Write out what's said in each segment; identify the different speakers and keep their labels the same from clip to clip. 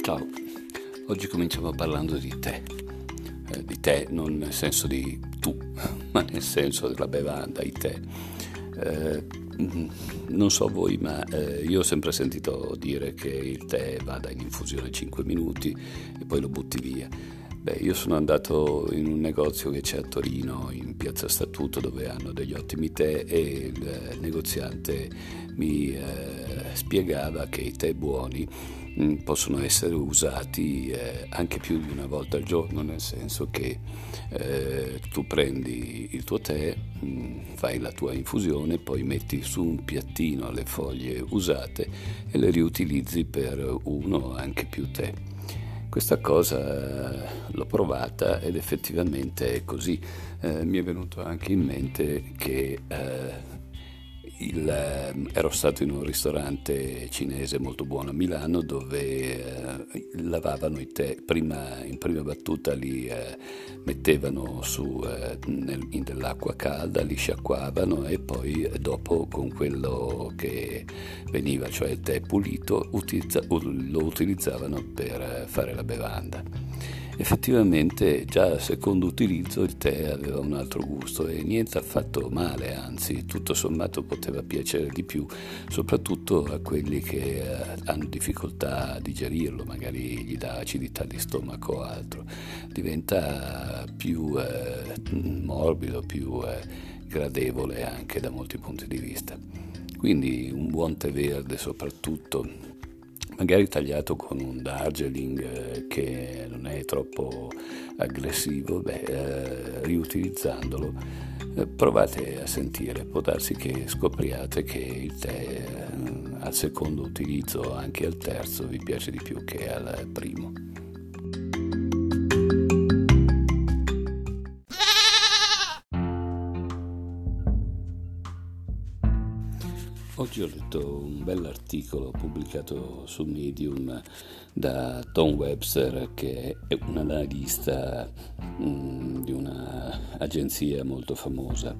Speaker 1: Ciao, oggi cominciamo parlando di tè, eh, di tè non nel senso di tu, ma nel senso della bevanda, i tè. Eh, non so voi, ma eh, io ho sempre sentito dire che il tè vada in infusione 5 minuti e poi lo butti via. Beh, io sono andato in un negozio che c'è a Torino, in piazza Statuto, dove hanno degli ottimi tè e il negoziante mi eh, spiegava che i tè buoni Mm, possono essere usati eh, anche più di una volta al giorno, nel senso che eh, tu prendi il tuo tè, mh, mm, fai la tua infusione, poi metti su un piattino le foglie usate e le riutilizzi per uno o anche più tè. Questa cosa eh, l'ho provata ed effettivamente è così. Eh, mi è venuto anche in mente che eh, il, ehm, ero stato in un ristorante cinese molto buono a Milano dove eh, lavavano i tè, prima, in prima battuta li eh, mettevano su eh, nel, in dell'acqua calda, li sciacquavano e poi dopo con quello che veniva, cioè il tè pulito, utilizza, lo utilizzavano per fare la bevanda effettivamente già al secondo utilizzo il tè aveva un altro gusto e niente affatto male, anzi tutto sommato poteva piacere di più, soprattutto a quelli che eh, hanno difficoltà a digerirlo, magari gli dà acidità di stomaco o altro, diventa più eh, morbido, più eh, gradevole anche da molti punti di vista. Quindi un buon tè verde soprattutto magari tagliato con un Darjeeling eh, che non è troppo aggressivo, beh, eh, riutilizzandolo eh, provate a sentire, può darsi che scopriate che il tè al secondo utilizzo, anche al terzo, vi piace di più che al primo. Letto un bell'articolo pubblicato su Medium da Tom Webster, che è un analista mh, mm, di un'agenzia molto famosa.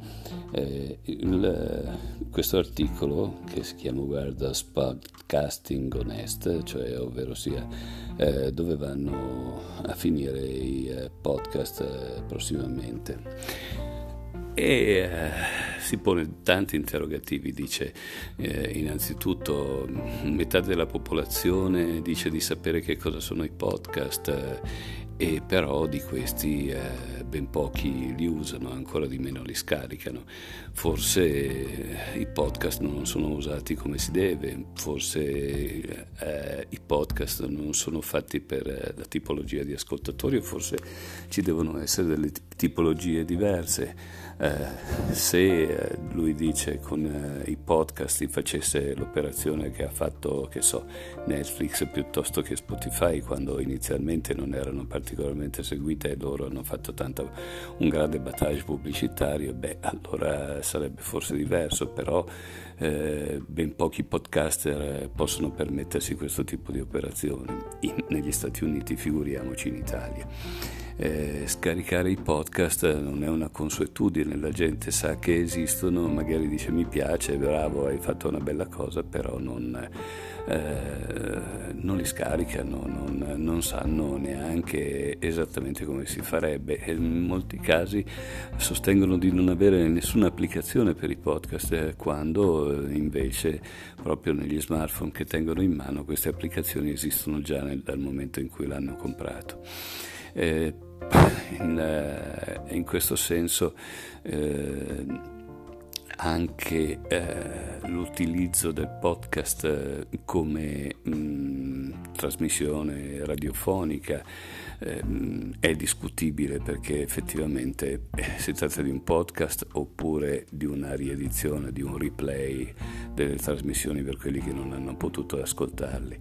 Speaker 1: Eh, il, questo articolo, che si chiama Where Podcasting Honest, cioè ovvero sia eh, dove vanno a finire i eh, podcast eh, prossimamente e eh, si pone tanti interrogativi, dice eh, innanzitutto metà della popolazione dice di sapere che cosa sono i podcast eh, e però di questi eh, ben pochi li usano, ancora di meno li scaricano. Forse eh, i podcast non sono usati come si deve, forse eh, i podcast non sono fatti per la tipologia di ascoltatori o forse ci devono essere delle tipologie diverse. Eh, se eh, lui dice con eh, i podcast facesse l'operazione che ha fatto, che so, Netflix piuttosto che Spotify quando inizialmente non erano particolarmente seguite e loro hanno fatto tanto, un grande battage pubblicitario, beh allora sarebbe forse diverso, però eh, ben pochi podcaster possono permettersi questo tipo di operazioni. In, negli Stati Uniti figuriamoci in Italia eh, scaricare i podcast non è una consuetudine, la gente sa che esistono, magari dice mi piace, bravo, hai fatto una bella cosa, però non, eh, non li scaricano, non, non, sanno neanche esattamente come si farebbe e in molti casi sostengono di non avere nessuna applicazione per i podcast, eh, quando eh, invece proprio negli smartphone che tengono in mano queste applicazioni esistono già nel, dal momento in cui l'hanno comprato. Eh, in, eh, in questo senso eh, anche eh, l'utilizzo del podcast eh, come mh, mm, trasmissione radiofonica eh, è discutibile perché effettivamente eh, si tratta di un podcast oppure di una riedizione, di un replay delle trasmissioni per quelli che non hanno potuto ascoltarli.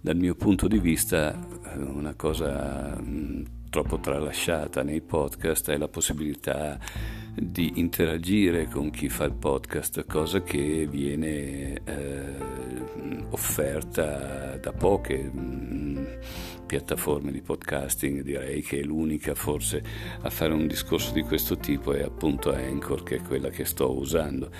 Speaker 1: Dal mio punto di vista una cosa mh, troppo tralasciata nei podcast è la possibilità di interagire con chi fa il podcast, cosa che viene eh, offerta da poche. Mm, piattaforme di podcasting, direi che l'unica forse a fare un discorso di questo tipo è appunto Anchor, che è quella che sto usando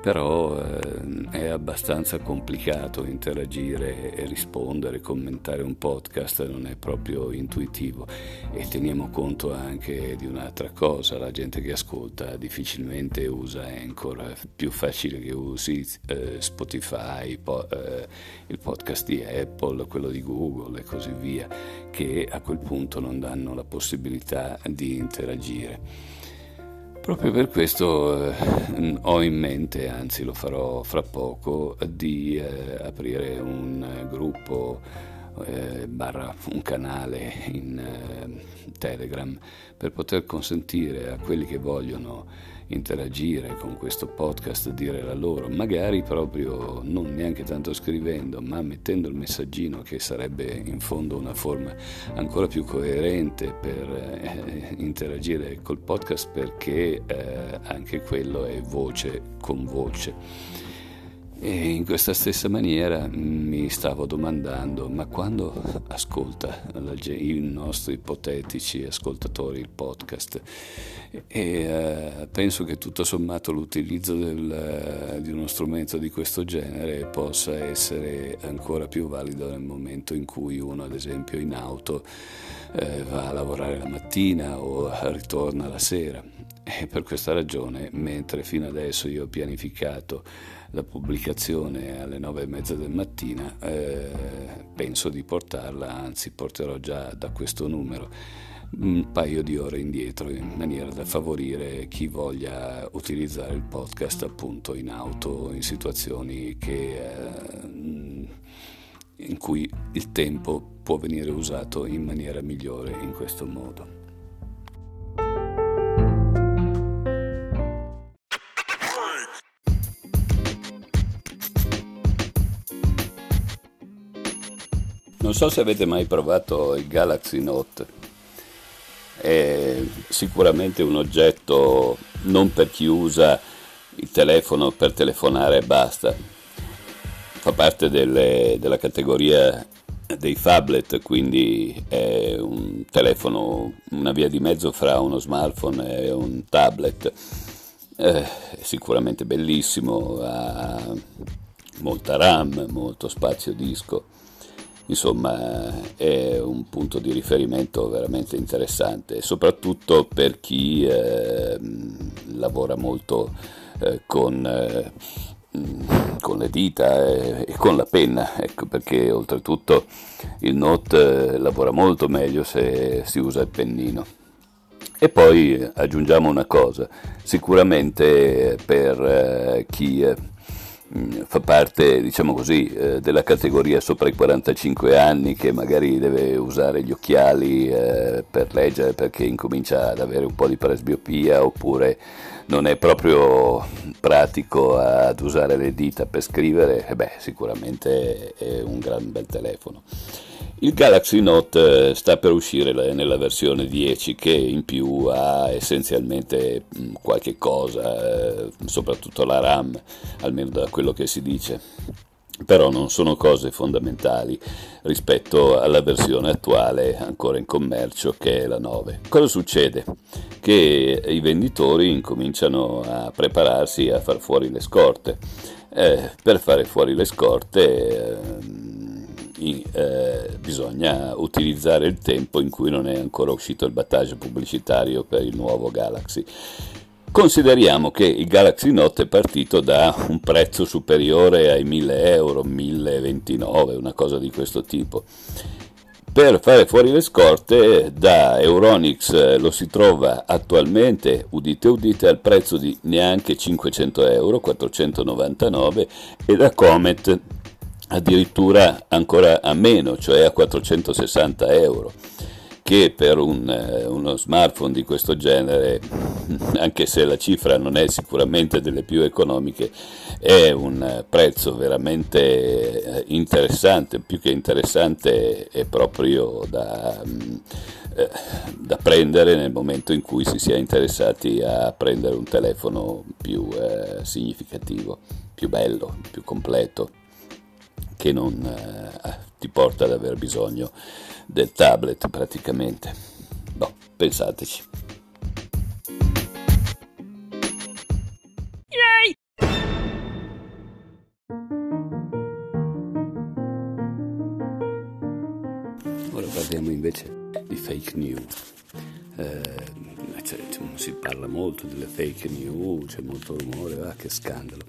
Speaker 1: però eh, è abbastanza complicato interagire e rispondere, commentare un podcast, non è proprio intuitivo e teniamo conto anche di un'altra cosa, la gente che ascolta difficilmente usa Anchor, è più facile che usi eh, Spotify, po- eh, il podcast di Apple, quello di Google e così via, che a quel punto non danno la possibilità di interagire. Proprio per questo eh, ho in mente, anzi lo farò fra poco, di eh, aprire un gruppo eh, barra un canale in eh, Telegram per poter consentire a quelli che vogliono interagire con questo podcast, dire la loro, magari proprio non neanche tanto scrivendo, ma mettendo il messaggino che sarebbe in fondo una forma ancora più coerente per eh, interagire col podcast perché eh, anche quello è voce con voce. E in questa stessa maniera mi stavo domandando, ma quando ascolta i nostri ipotetici ascoltatori il podcast? E eh, penso che tutto sommato l'utilizzo del, di uno strumento di questo genere possa essere ancora più valido nel momento in cui uno, ad esempio, in auto eh, va a lavorare la mattina o ritorna la sera. E per questa ragione, mentre fino adesso io ho pianificato la pubblicazione alle nove e mezza del mattino, eh, penso di portarla, anzi porterò già da questo numero un paio di ore indietro in maniera da favorire chi voglia utilizzare il podcast appunto in auto in situazioni che, eh, in cui il tempo può venire usato in maniera migliore in questo modo. Non so se avete mai provato il Galaxy Note, è sicuramente un oggetto non per chi usa il telefono per telefonare e basta, fa parte delle, della categoria dei phablet, quindi è un telefono, una via di mezzo fra uno smartphone e un tablet. Eh, sicuramente bellissimo, ha molta RAM, molto spazio disco insomma è un punto di riferimento veramente interessante, soprattutto per chi eh, lavora molto eh, con, eh, con, le dita e con la penna, ecco, perché oltretutto il Note eh, lavora molto meglio se si usa il pennino. E poi aggiungiamo una cosa, sicuramente per eh, chi Mm, fa parte, diciamo così, eh, della categoria sopra i 45 anni che magari deve usare gli occhiali eh, per leggere perché incomincia ad avere un po' di presbiopia oppure non è proprio pratico ad usare le dita per scrivere, eh beh, sicuramente è un gran bel telefono. Il Galaxy Note eh, sta per uscire nella versione 10 che in più ha essenzialmente mm, qualche cosa, eh, soprattutto la RAM, almeno da quello che si dice. Però non sono cose fondamentali rispetto alla versione attuale ancora in commercio che è la 9. Cosa succede? Che i venditori incominciano a prepararsi a far fuori le scorte. Eh, per fare fuori le scorte eh, eh, bisogna utilizzare il tempo in cui non è ancora uscito il battage pubblicitario per il nuovo Galaxy. Consideriamo che il Galaxy Note è partito da un prezzo superiore ai 1000 euro, 1029, una cosa di questo tipo. Per fare fuori le scorte da Euronix lo si trova attualmente, udite udite, al prezzo di neanche 500 euro, 499, e da Comet addirittura ancora a meno, cioè a 460 euro, che per un, eh, uno smartphone di questo genere, anche se la cifra non è sicuramente delle più economiche, è un prezzo veramente eh, interessante, più che interessante è proprio da, mm, eh, da prendere nel momento in cui si sia interessati a prendere un telefono più eh, significativo, più bello, più completo che non eh, ti porta ad aver bisogno del tablet praticamente. Boh, pensateci. Ora parliamo invece di fake news. Eh, cioè, si parla molto delle fake news, c'è molto rumore, ah, che scandalo.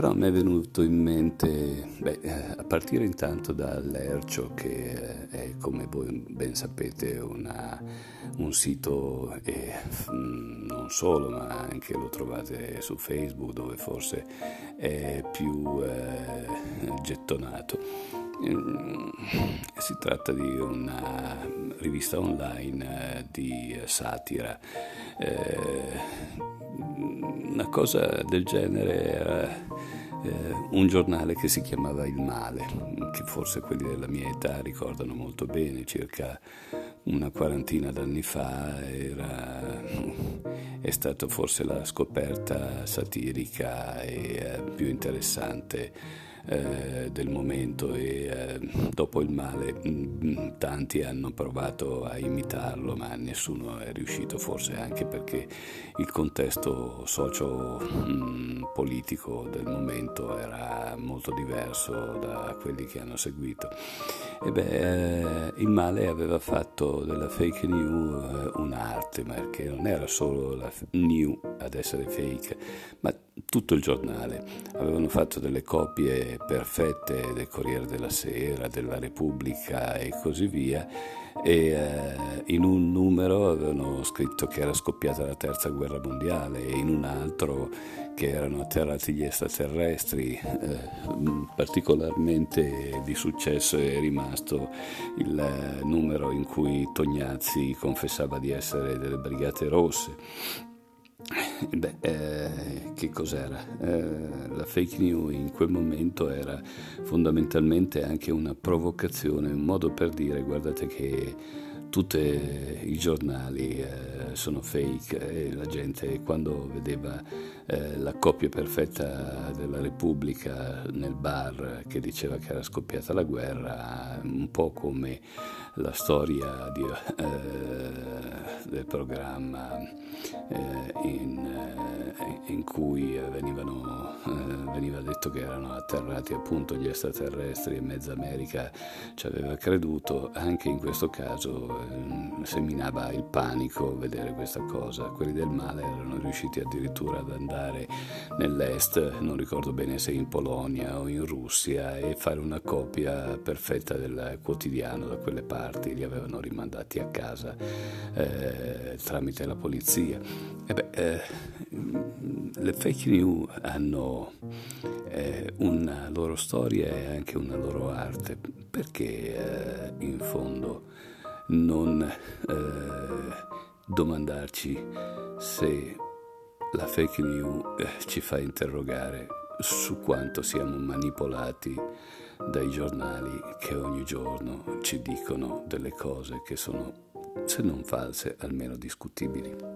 Speaker 1: Però mi è venuto in mente, beh, eh, a partire intanto da Lercio, che eh, è come voi ben sapete una, un sito, e mm, non solo, ma anche lo trovate su Facebook dove forse è più eh, gettonato. Si tratta di una rivista online eh, di satira. Eh, una cosa del genere era eh, un giornale che si chiamava Il Male, che forse quelli della mia età ricordano molto bene, circa una quarantina d'anni fa era, è stata forse la scoperta satirica e eh, più interessante eh, del momento e eh, dopo il male mm, tanti hanno provato a imitarlo ma nessuno è riuscito forse anche perché il contesto socio-politico mm, del momento era molto diverso da quelli che hanno seguito. E beh, eh, il male aveva fatto della fake news eh, un'arte perché non era solo la new ad essere fake ma tutto il giornale. Avevano fatto delle copie perfette del Corriere della Sera, della Repubblica e così via e eh, in un numero avevano scritto che era scoppiata la terza guerra mondiale e in un altro che erano atterrati gli extraterrestri. Eh, particolarmente di successo è rimasto il numero in cui Tognazzi confessava di essere delle Brigate Rosse Beh, eh, che cos'era? Eh, la fake news in quel momento era fondamentalmente anche una provocazione, un modo per dire guardate che tutti i giornali eh, sono fake e la gente quando vedeva eh, la coppia perfetta della Repubblica nel bar che diceva che era scoppiata la guerra, un po' come la storia di, eh, del programma eh, in, eh, in, cui venivano, eh, veniva detto che erano atterrati appunto gli extraterrestri e mezza America ci aveva creduto, anche in questo caso eh, seminava il panico vedere questa cosa. Quelli del male erano riusciti addirittura ad andare nell'est, non ricordo bene se in Polonia o in Russia, e fare una copia perfetta del quotidiano da quelle parti, li avevano rimandati a casa eh, tramite la polizia. Beh, eh, le fake news hanno eh, una loro storia e anche una loro arte, perché eh, in fondo non eh, domandarci se la fake news eh, ci fa interrogare su quanto siamo manipolati dai giornali che ogni giorno ci dicono delle cose che sono, se non false, almeno discutibili.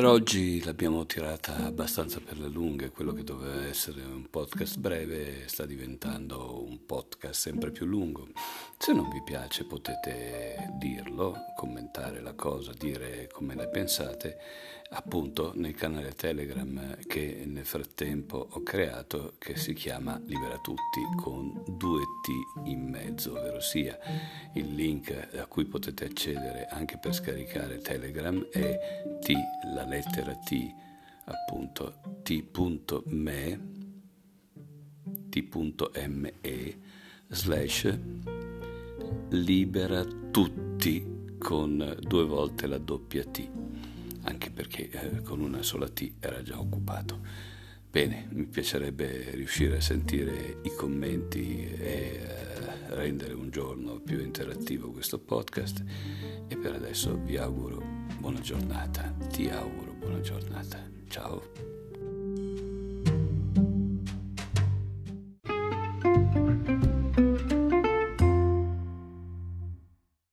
Speaker 1: Per oggi l'abbiamo tirata abbastanza per le lunghe, quello che doveva essere un podcast breve sta diventando un podcast sempre più lungo. Se non vi piace potete dirlo, commentare la cosa, dire come ne pensate, appunto nel canale Telegram che nel frattempo ho creato che si chiama Libera Tutti con due T in mezzo, ovvero sia il link a cui potete accedere anche per scaricare Telegram è T, la lettera T, appunto t.me t.me slash libera tutti con due volte la doppia T, anche perché eh, con una sola T era già occupato. Bene, mi piacerebbe riuscire a sentire i commenti e eh, rendere un giorno più interattivo questo podcast e per adesso vi auguro buona giornata, ti auguro buona giornata. Ciao.